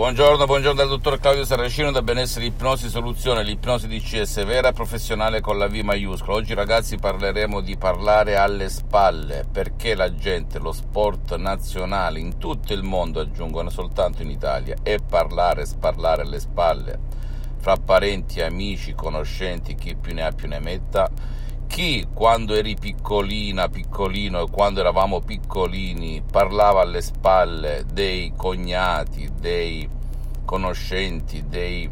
Buongiorno, buongiorno dal dottor Claudio Saracino da Benessere Ipnosi Soluzione, l'ipnosi DCS vera professionale con la V maiuscola. Oggi ragazzi parleremo di parlare alle spalle, perché la gente, lo sport nazionale in tutto il mondo, aggiungono soltanto in Italia, è parlare, sparlare alle spalle, fra parenti, amici, conoscenti, chi più ne ha più ne metta. Chi quando eri piccolina, piccolino e quando eravamo piccolini parlava alle spalle dei cognati, dei conoscenti, dei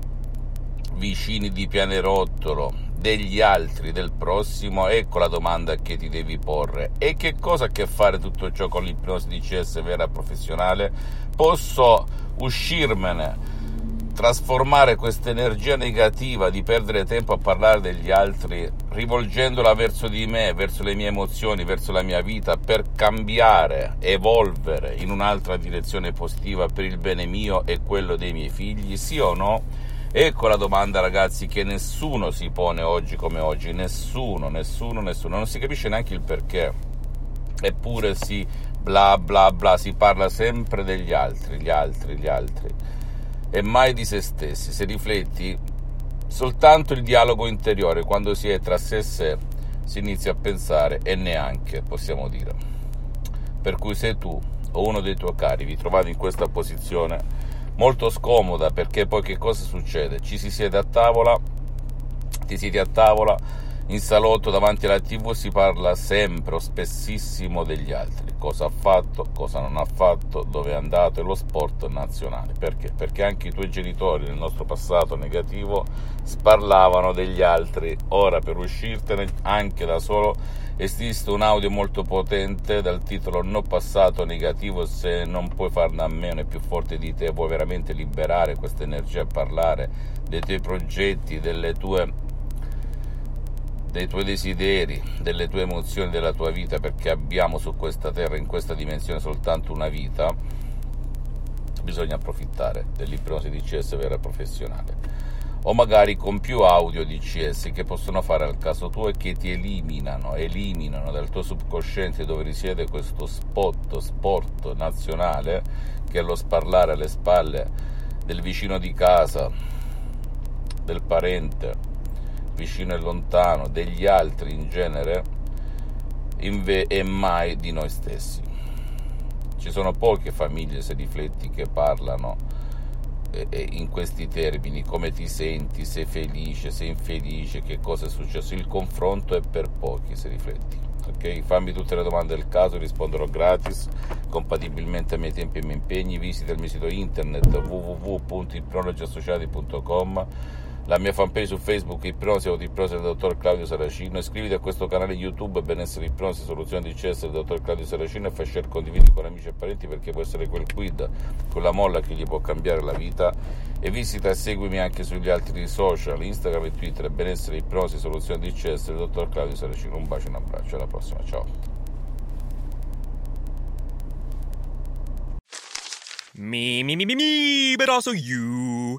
vicini di pianerottolo, degli altri, del prossimo, ecco la domanda che ti devi porre. E che cosa ha a che fare tutto ciò con l'ipnosi DCS vera professionale? Posso uscirmene? Trasformare questa energia negativa di perdere tempo a parlare degli altri, rivolgendola verso di me, verso le mie emozioni, verso la mia vita, per cambiare, evolvere in un'altra direzione positiva per il bene mio e quello dei miei figli, sì o no? Ecco la domanda, ragazzi, che nessuno si pone oggi come oggi, nessuno, nessuno, nessuno, non si capisce neanche il perché. Eppure si bla bla bla, si parla sempre degli altri, gli altri, gli altri e mai di se stessi. Se rifletti, soltanto il dialogo interiore, quando si è tra sé e sé, si inizia a pensare e neanche, possiamo dire. Per cui se tu o uno dei tuoi cari vi trovate in questa posizione molto scomoda perché poi che cosa succede? Ci si siede a tavola, ti siedi a tavola, in salotto davanti alla tv si parla sempre o spessissimo degli altri, cosa ha fatto, cosa non ha fatto, dove è andato e lo sport nazionale. Perché? Perché anche i tuoi genitori nel nostro passato negativo sparlavano degli altri. Ora per uscirtene anche da solo esiste un audio molto potente dal titolo No passato negativo, se non puoi farne a meno è più forte di te, vuoi veramente liberare questa energia e parlare dei tuoi progetti, delle tue dei tuoi desideri, delle tue emozioni, della tua vita, perché abbiamo su questa terra, in questa dimensione, soltanto una vita, bisogna approfittare dell'ipnosi DCS vera e professionale. O magari con più audio DCS che possono fare al caso tuo e che ti eliminano, eliminano dal tuo subconsciente dove risiede questo spot, sport nazionale, che è lo sparlare alle spalle del vicino di casa, del parente, vicino e lontano, degli altri in genere, inve- e mai di noi stessi. Ci sono poche famiglie, se rifletti, che parlano eh, in questi termini, come ti senti, sei felice, sei infelice, che cosa è successo. Il confronto è per pochi, se rifletti. Ok, fammi tutte le domande del caso, risponderò gratis, compatibilmente ai miei tempi e ai miei impegni. Visita il mio sito internet www.ipnologiassociati.com la mia fanpage su Facebook Ipnosi Autoipnosi del dottor Claudio Saracino, iscriviti a questo canale YouTube Benessere Ipnosi Soluzioni di CS del dottor Claudio Saracino e fai share condividi con amici e parenti perché può essere quel quid, quella molla che gli può cambiare la vita e visita e seguimi anche sugli altri social, Instagram e Twitter Benessere Ipnosi Soluzioni di CS del dottor Claudio Saracino. Un bacio e un abbraccio, alla prossima, ciao. Me, me, me, me, me, but also you.